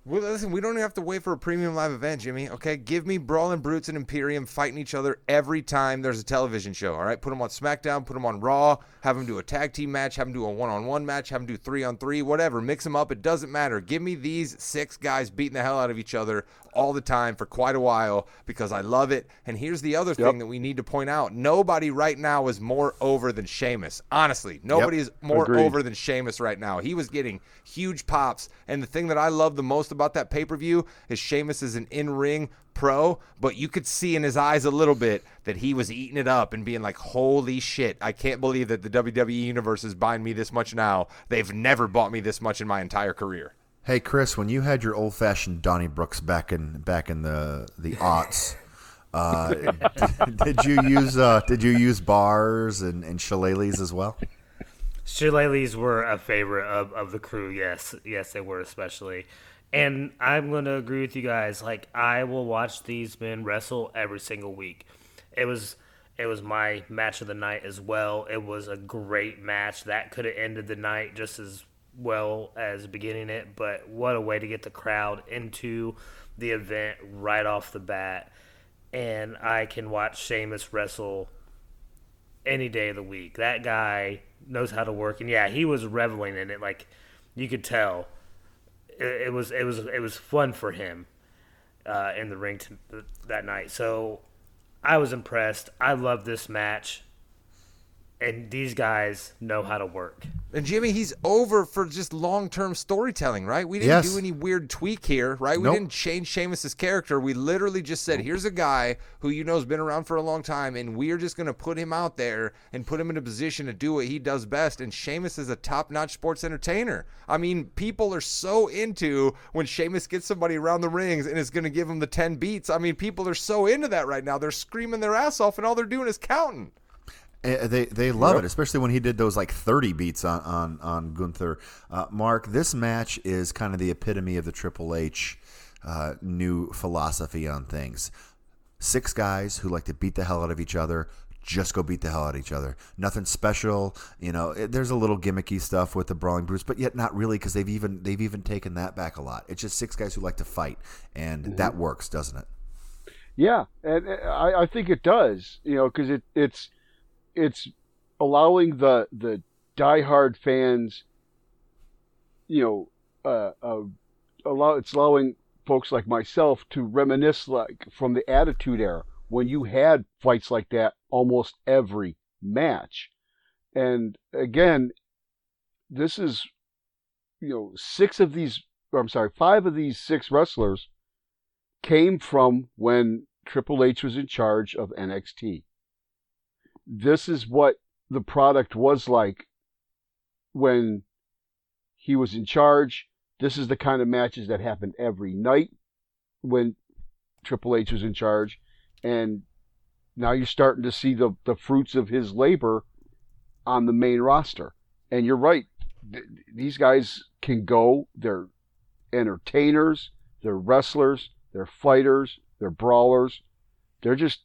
Well, listen, we don't even have to wait for a premium live event, Jimmy. Okay, give me Brawling Brutes and Imperium fighting each other every time there's a television show. All right, put them on SmackDown, put them on Raw, have them do a tag team match, have them do a one-on-one match, have them do three-on-three, whatever. Mix them up. It doesn't matter. Give me these six guys beating the hell out of each other all the time for quite a while because I love it. And here's the other thing that we need to point out: nobody right now is more over than Sheamus. Honestly, nobody is more Agreed. over than Sheamus right now. He was getting huge pops, and the thing that I love the most about that pay per view is Sheamus is an in ring pro, but you could see in his eyes a little bit that he was eating it up and being like, "Holy shit! I can't believe that the WWE universe is buying me this much now. They've never bought me this much in my entire career." Hey Chris, when you had your old fashioned Donnie Brooks back in back in the the aughts, uh, did, <laughs> did you use uh, did you use bars and, and shillelaghs as well? Shillelaghs were a favorite of, of the crew. Yes, yes, they were especially. And I'm going to agree with you guys. Like I will watch these men wrestle every single week. It was it was my match of the night as well. It was a great match that could have ended the night just as well as beginning it. But what a way to get the crowd into the event right off the bat. And I can watch Sheamus wrestle any day of the week. That guy knows how to work, and yeah, he was reveling in it. Like you could tell, it, it was it was it was fun for him uh, in the ring to, that night. So I was impressed. I love this match, and these guys know how to work. And Jimmy, he's over for just long-term storytelling, right? We didn't Yes. do any weird tweak here, right? We didn't change Sheamus's character. We literally just said, "Here's a guy who you know has been around for a long time, and we're just going to put him out there and put him in a position to do what he does best." And Sheamus is a top-notch sports entertainer. I mean, people are so into when Sheamus gets somebody around the rings and is going to give him the ten beats. I mean, people are so into that right now. They're screaming their ass off, and all they're doing is counting. Eh, They they love it, especially when he did those like thirty beats on on on Gunther. Uh, Marc, this match is kind of the epitome of the Triple H uh, new philosophy on things. Six guys who like to beat the hell out of each other. Just go beat the hell out of each other. Nothing special, you know. it- There's a little gimmicky stuff with the brawling Brutes, but yet not really because they've even they've even taken that back a lot. It's just six guys who like to fight, and that works, doesn't it? Yeah, and uh, I, I think it does. You know, because it it's it's allowing the the diehard fans, you know, uh, uh, allow it's allowing folks like myself to reminisce like from the Attitude Era when you had fights like that almost every match, and again, this is you know six of these. I'm sorry, five of these six wrestlers came from when Triple H was in charge of NXT. This is what the product was like when he was in charge. This is the kind of matches that happened every night when Triple H was in charge. And now you're starting to see the, the fruits of his labor on the main roster. And you're right. Th- These guys can go. They're entertainers. They're wrestlers. They're fighters. They're brawlers. They're just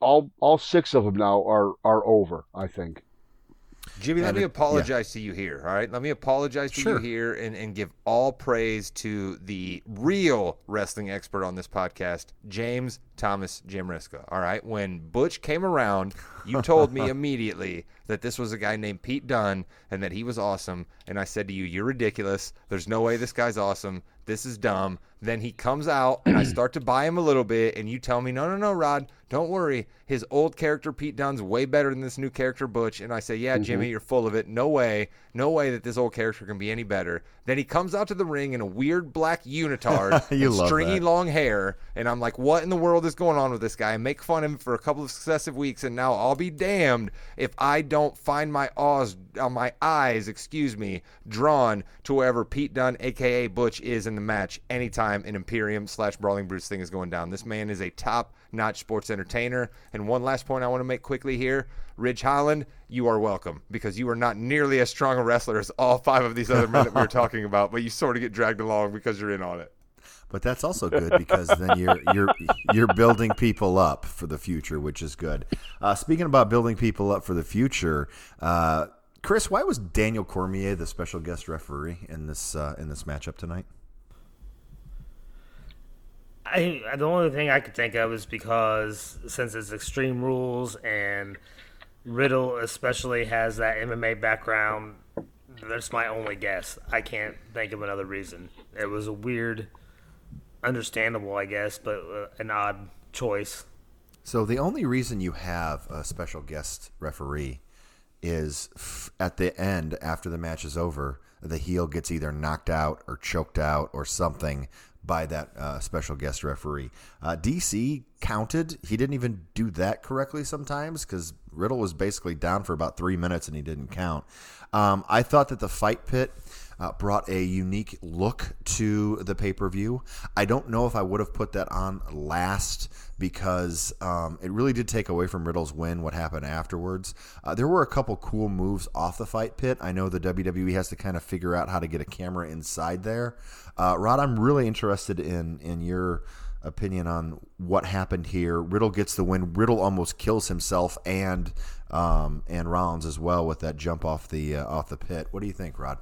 all all six of them now are are over. I think. Jimmy, let me it- apologize to you here. All right, let me apologize to Sure. you here and, and give all praise to the real wrestling expert on this podcast, James Thomas Jamriska. All right. When Butch came around, you told me <laughs> immediately that this was a guy named Pete Dunne and that he was awesome. And I said to you, You're ridiculous. There's no way this guy's awesome. This is dumb. Then he comes out and I start to buy him a little bit, and you tell me, No, no, no, Rod, don't worry. His old character, Pete Dunne's way better than this new character, Butch. And I say, Yeah, Jimmy, you're full of it. No way. No way that this old character can be any better. Then he comes out to the ring in a weird black unitard <laughs> You and stringy that. long hair, and I'm like, what in the world is going on with this guy? I make fun of him for a couple of successive weeks, and now I'll be damned if I don't find my awes, uh, my eyes, excuse me, drawn to wherever Pete Dunne, aka Butch, is in the match anytime an Imperium slash Brawling Brutes thing is going down. This man is a top-notch sports entertainer. And one last point I want to make quickly here. Ridge Holland, you are welcome because you are not nearly as strong a wrestler as all five of these other men that we were talking about, but you sort of get dragged along because you're in on it. But that's also good because then you're you're you're building people up for the future, which is good. Uh, speaking about building people up for the future, uh, Chris, why was Daniel Cormier the special guest referee in this uh, in this matchup tonight? I the only thing I could think of is because since it's Extreme Rules and Riddle especially has that MMA background, that's my only guess. I can't think of another reason. It was a weird, understandable, I guess, but uh, an odd choice. So the only reason you have a special guest referee is f- at the end after the match is over, the heel gets either knocked out or choked out or something by that uh, special guest referee. Uh, DC counted. He didn't even do that correctly sometimes because Riddle was basically down for about three minutes and he didn't count. Um, I thought that the fight pit uh, brought a unique look to the pay per view. I don't know if I would have put that on last because um, it really did take away from Riddle's win what happened afterwards. Uh, there were a couple cool moves off the fight pit. I know the WWE has to kind of figure out how to get a camera inside there. Uh, Rod, I'm really interested in in your opinion on what happened here. Riddle gets the win. Riddle almost kills himself and um, and Rollins as well with that jump off the uh, off the pit. What do you think, Rod?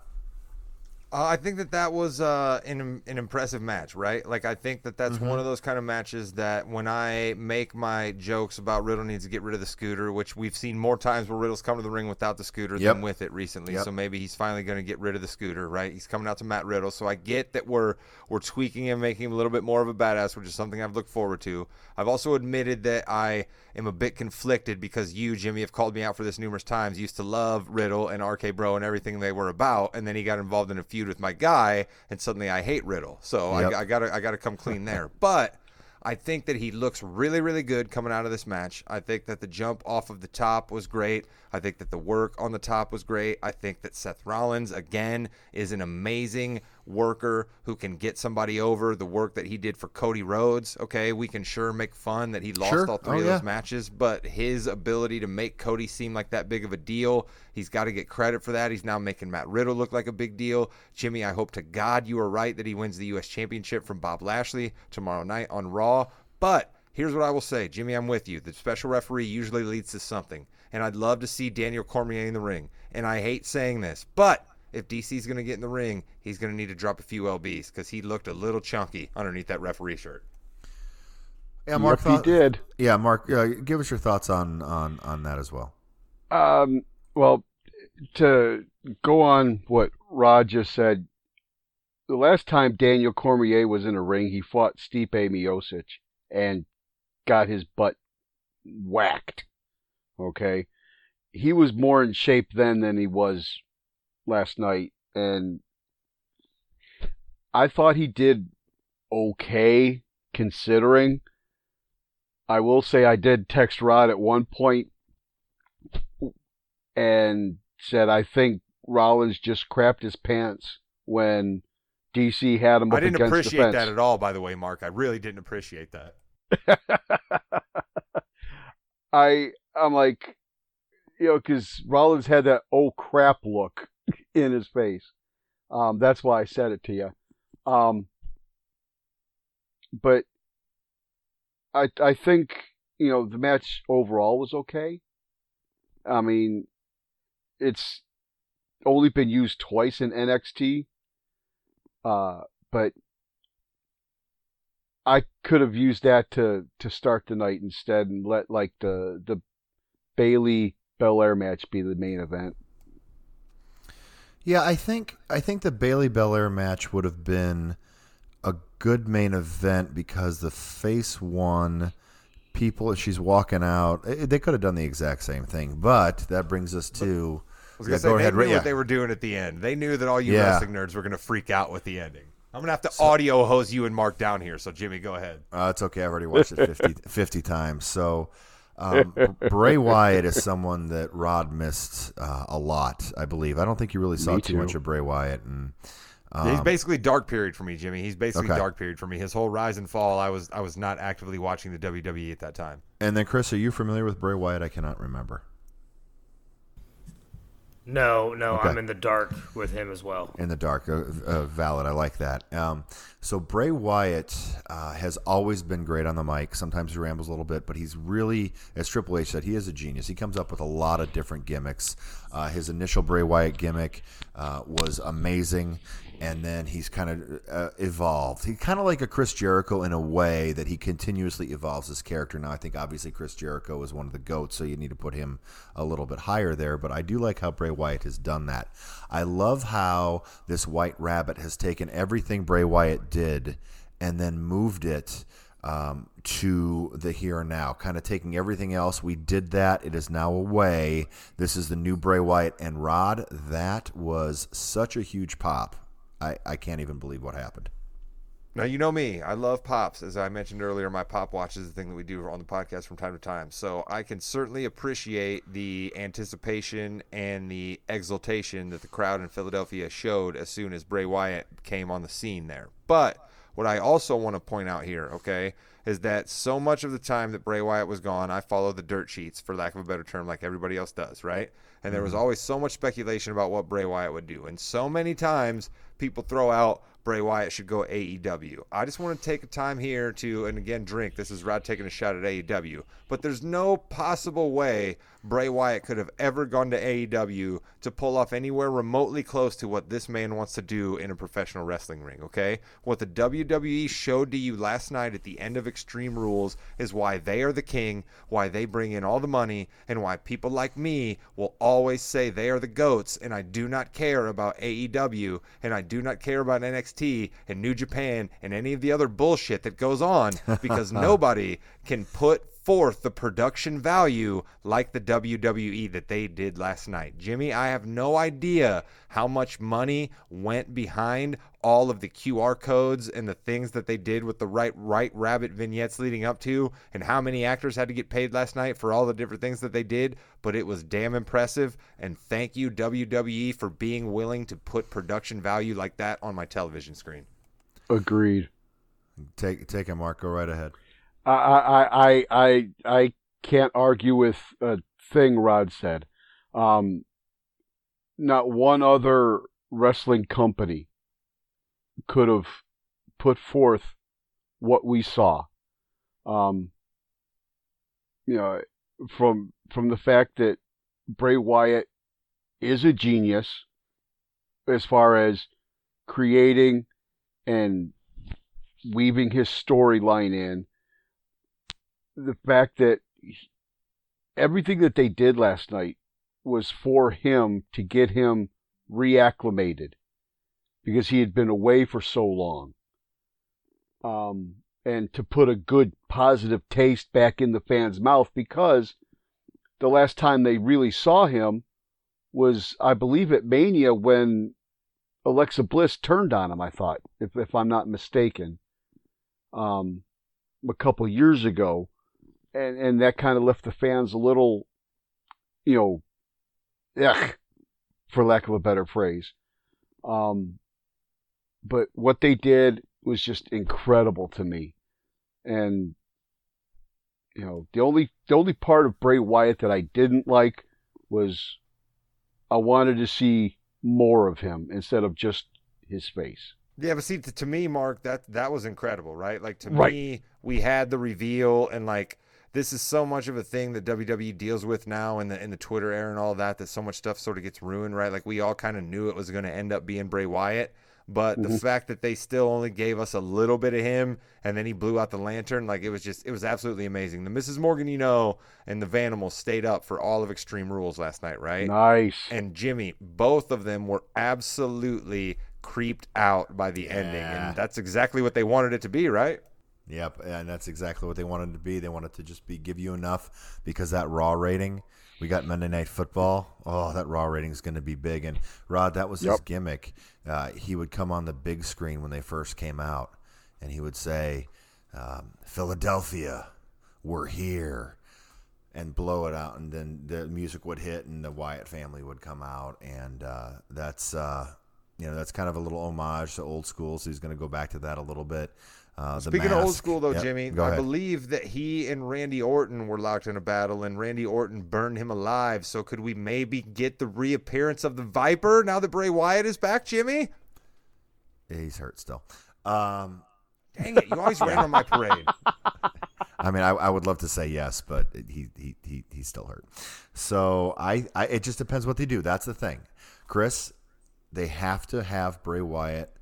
Uh, I think that that was uh, an an impressive match, right? Like I think that that's one of those kind of matches that when I make my jokes about Riddle needs to get rid of the scooter, which we've seen more times where Riddle's come to the ring without the scooter Yep. than with it recently. Yep. So maybe he's finally going to get rid of the scooter, right? He's coming out to Matt Riddle, so I get that we're we're tweaking him, making him a little bit more of a badass, which is something I've looked forward to. I've also admitted that I am a bit conflicted because you, Jimmy, have called me out for this numerous times. Used to love Riddle and RK Bro and everything they were about, and then he got involved in a feud with my guy, and suddenly I hate Riddle. So Yep. I, I gotta I gotta come clean there. <laughs> But I think that he looks really, really good coming out of this match. I think that the jump off of the top was great. I think that the work on the top was great. I think that Seth Rollins, again, is an amazing worker who can get somebody over. The work that he did for Cody Rhodes, okay, we can sure make fun that he lost Sure. all three Oh, of yeah. those matches, but his ability to make Cody seem like that big of a deal, he's got to get credit for that. He's now making Matt Riddle look like a big deal. Jimmy, I hope to God you are right that he wins the U.S. Championship from Bob Lashley tomorrow night on Raw. But here's what I will say, Jimmy, I'm with you. The special referee usually leads to something, and I'd love to see Daniel Cormier in the ring. And I hate saying this, but if DC's going to get in the ring, he's going to need to drop a few lbs because he looked a little chunky underneath that referee shirt. Yeah, Marc. Yep, he did. Yeah, Marc. Uh, give us your thoughts on on on that as well. Um, well, to go on what Rod just said, the last time Daniel Cormier was in a ring, he fought Stipe Miocic and got his butt whacked. Okay, he was more in shape then than he was last night, and I thought he did okay considering. I will say I did text Rod at one point and said I think Rollins just crapped his pants when DC had him up I didn't appreciate that at all, by the way, Marc. I really didn't appreciate that. <laughs> I I'm like, you know, because Rollins had that oh crap look in his face. Um, that's why I said it to you. Um, but I I think you know the match overall was okay. I mean, it's only been used twice in NXT. Uh, but I could have used that to to start the night instead and let like the the Bayley Belair match be the main event. Yeah, I think I think the Bayley Belair match would have been a good main event because the face won. People, she's walking out. They could have done the exact same thing, but that brings us to. I was Yeah, say go they ahead, knew yeah. what they were doing at the end. They knew that all you Yeah. wrestling nerds were gonna freak out with the ending. I'm gonna have to audio hose you and Mark down here. So Jimmy, go ahead. Uh, it's okay. I've already watched it 50, <laughs> 50 times. So, um, <laughs> Bray Wyatt is someone that Rod missed uh, a lot, I believe. I don't think you really saw too too. much of Bray Wyatt. And He's basically dark period for me, Jimmy. He's basically Um, Okay. dark period for me. His whole rise and fall, I was I was not actively watching the WWE at that time. and then, Chris, are you familiar with Bray Wyatt? I cannot remember. No, no, Okay. I'm in the dark with him as well. In the dark, uh, uh, valid. I like that. Um, so Bray Wyatt uh, has always been great on the mic. Sometimes he rambles a little bit, but he's really, as Triple H said, he is a genius. He comes up with a lot of different gimmicks. Uh, his initial Bray Wyatt gimmick uh, was amazing, and then he's kind of uh, evolved. He's kind of like a Chris Jericho in a way that he continuously evolves his character. Now, I think obviously Chris Jericho is one of the goats, so you need to put him a little bit higher there. But I do like how Bray Wyatt has done that. I love how this White Rabbit has taken everything Bray Wyatt did and then moved it um, to the here and now, kind of taking everything else. We did that. It is now away. This is the new Bray Wyatt. And Rod, that was such a huge pop. I, I can't even believe what happened. Now you know me. I love pops. As I mentioned earlier, my pop watch is the thing that we do on the podcast from time to time. So I can certainly appreciate the anticipation and the exultation that the crowd in Philadelphia showed as soon as Bray Wyatt came on the scene there. But what I also want to point out here, okay, is that so much of the time that Bray Wyatt was gone, I followed the dirt sheets, for lack of a better term, like everybody else does, right? And there was mm-hmm. always so much speculation about what Bray Wyatt would do. And so many times people throw out Bray Wyatt should go AEW. I just want to take a time here to, and again, drink. This is Rod taking a shot at AEW. But there's no possible way Bray Wyatt could have ever gone to AEW to pull off anywhere remotely close to what this man wants to do in a professional wrestling ring, okay? What the WWE showed to you last night at the end of Extreme Rules is why they are the king, why they bring in all the money, and why people like me will always say they are the GOATs, and I do not care about AEW, and I do not care about NXT and New Japan and any of the other bullshit that goes on <laughs> because nobody can put forth the production value like the WWE that they did last night. Jimmy, I have no idea how much money went behind all of the QR codes and the things that they did with the right right rabbit vignettes leading up to and how many actors had to get paid last night for all the different things that they did, but it was damn impressive and thank you WWE for being willing to put production value like that on my television screen. Agreed. Take take it, Marc. Go right ahead. I I I I can't argue with a thing Rod said. Um, not one other wrestling company could have put forth what we saw. Um, you know, from from the fact that Bray Wyatt is a genius as far as creating and weaving his storyline in the fact that everything that they did last night was for him to get him reacclimated because he had been away for so long. Um, and to put a good positive taste back in the fans' mouth because the last time they really saw him was, I believe, at Mania when Alexa Bliss turned on him, I thought, if, if I'm not mistaken, um, a couple years ago and and that kind of left the fans a little, you know, ugh, for lack of a better phrase. Um, but what they did was just incredible to me, and you know, the only the only part of Bray Wyatt that I didn't like was I wanted to see more of him instead of just his face. Yeah, but see, to, to me, Marc, that that was incredible, right? Like to Right. me, we had the reveal, and like this is so much of a thing that WWE deals with now in the in the Twitter era and all that that so much stuff sort of gets ruined, right? Like we all kind of knew it was going to end up being Bray Wyatt, but the mm-hmm. fact that they still only gave us a little bit of him and then he blew out the lantern, like it was just it was absolutely amazing. The Mrs. Morgan, you know, and the Vanimals stayed up for all of Extreme Rules last night, right? Nice. and Jimmy, both of them were absolutely creeped out by the ending, and that's exactly what they wanted it to be, right? Yep, and that's exactly what they wanted to be. They wanted to just be give you enough because that Raw rating. We got Monday Night Football. Oh, that Raw rating is going to be big. And Rod, that was his gimmick. Uh, he would come on the big screen when they first came out, and he would say, um, "Philadelphia, we're here," and blow it out, and then the music would hit, and the Wyatt family would come out, and uh, that's uh, you know that's kind of a little homage to old school. So he's going to go back to that a little bit. Uh, Speaking of old school, though, Yep, Jimmy, I believe that he and Randy Orton were locked in a battle, and Randy Orton burned him alive. So could we maybe get the reappearance of the Viper now that Bray Wyatt is back, Jimmy? Yeah, he's hurt still. Um, Dang it! You always <laughs> ran on my parade. I mean, I, I would love to say yes, but he, he, he he's still hurt. So I, I it just depends what they do. That's the thing, Chris. They have to have Bray Wyatt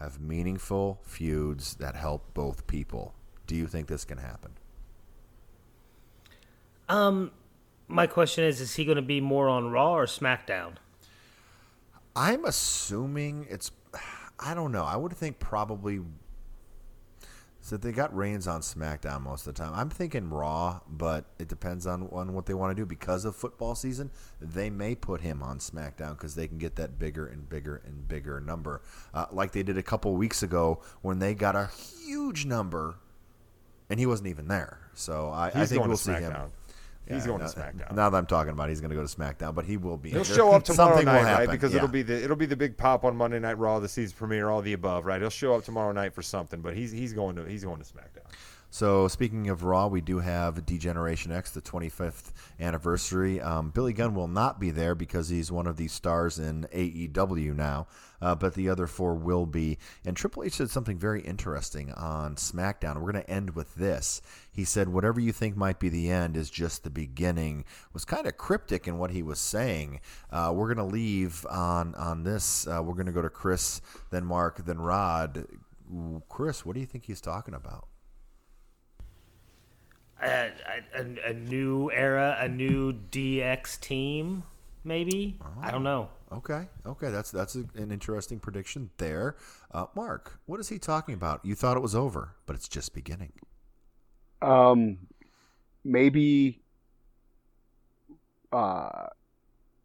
have meaningful feuds that help both people. Do you think this can happen? Um, my question is: Is he going to be more on Raw or SmackDown? I'm assuming it's. <sighs> I don't know. I would think probably. So they got Reigns on SmackDown most of the time. I'm thinking Raw, but it depends on, on what they want to do. Because of football season, they may put him on SmackDown because they can get that bigger and bigger and bigger number, uh, like they did a couple weeks ago when they got a huge number, and he wasn't even there. So I, I think we'll see him. He's Yeah, going now- to SmackDown. Now that I'm talking about, it, he's going to go to SmackDown, but he will be. He'll show up tomorrow Something night, will happen. right? Because yeah. it'll be the it'll be the big pop on Monday Night Raw, the season premiere, all the above, right? He'll show up tomorrow night for something, but he's he's going to he's going to SmackDown. So speaking of Raw, we do have D-Generation X, the 25th anniversary. Um, Billy Gunn will not be there because he's one of the stars in AEW now, uh, but the other four will be. And Triple H said something very interesting on SmackDown. We're going to end with this. He said, "Whatever you think might be the end is just the beginning." Was kind of cryptic in what he was saying. Uh, we're going to leave on on this. Uh, we're going to go to Chris, then Mark, then Rod. Chris, what do you think he's talking about? A, a, a new era, a new DX team, maybe. I don't know. Okay, okay, that's that's a, an interesting prediction there. Uh, Marc, what is he talking about? You thought it was over, but it's just beginning. Um, maybe uh,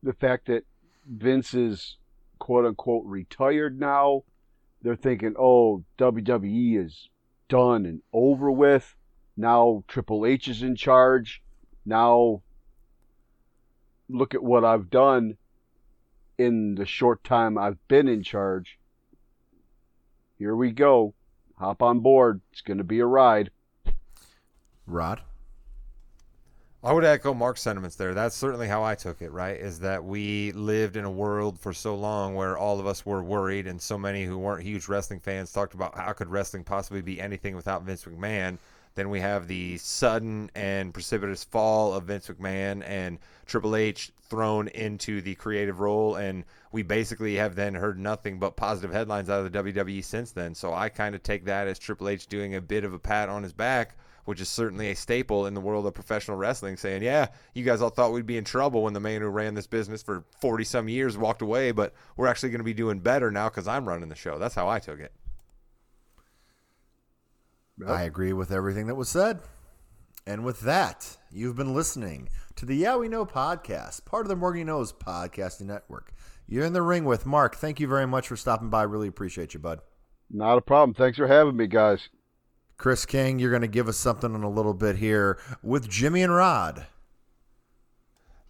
the fact that Vince is quote unquote retired now. They're thinking, oh, WWE is done and over with. Now Triple H is in charge. Now look at what I've done in the short time I've been in charge. Here we go. Hop on board. It's going to be a ride. Rod, I would echo Marc's sentiments there. That's certainly how I took it, right? Is that we lived in a world for so long where all of us were worried, and so many who weren't huge wrestling fans talked about how could wrestling possibly be anything without Vince McMahon. Then we have the sudden and precipitous fall of Vince McMahon and Triple H thrown into the creative role, and we basically have then heard nothing but positive headlines out of the WWE since then. So I kind of take that as Triple H doing a bit of a pat on his back which is certainly a staple in the world of professional wrestling, saying, Yeah, you guys all thought we'd be in trouble when the man who ran this business for 40 some years walked away, but we're actually going to be doing better now because I'm running the show. That's how I took it. I agree with everything that was said. And with that, you've been listening to the Yeah We Know podcast, part of the Morgan Knows podcasting network. You're in the ring with Marc. Thank you very much for stopping by. Really appreciate you, bud. Not a problem. Thanks for having me, guys. Chris King, you're going to give us something in a little bit here with Jimmy and Rod.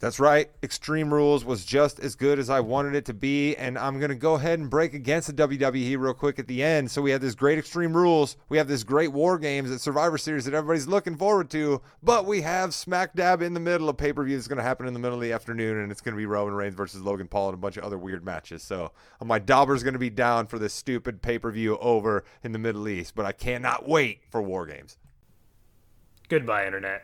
That's right. Extreme Rules was just as good as I wanted it to be, and I'm going to go ahead and break against the WWE real quick at the end. So we have this great Extreme Rules. We have this great War Games at Survivor Series that everybody's looking forward to, but we have smack dab in the middle of pay-per-view that's going to happen in the middle of the afternoon, and it's going to be Roman Reigns versus Logan Paul and a bunch of other weird matches. So uh, my dauber's going to be down for this stupid pay-per-view over in the Middle East, but I cannot wait for War Games. Goodbye, Internet.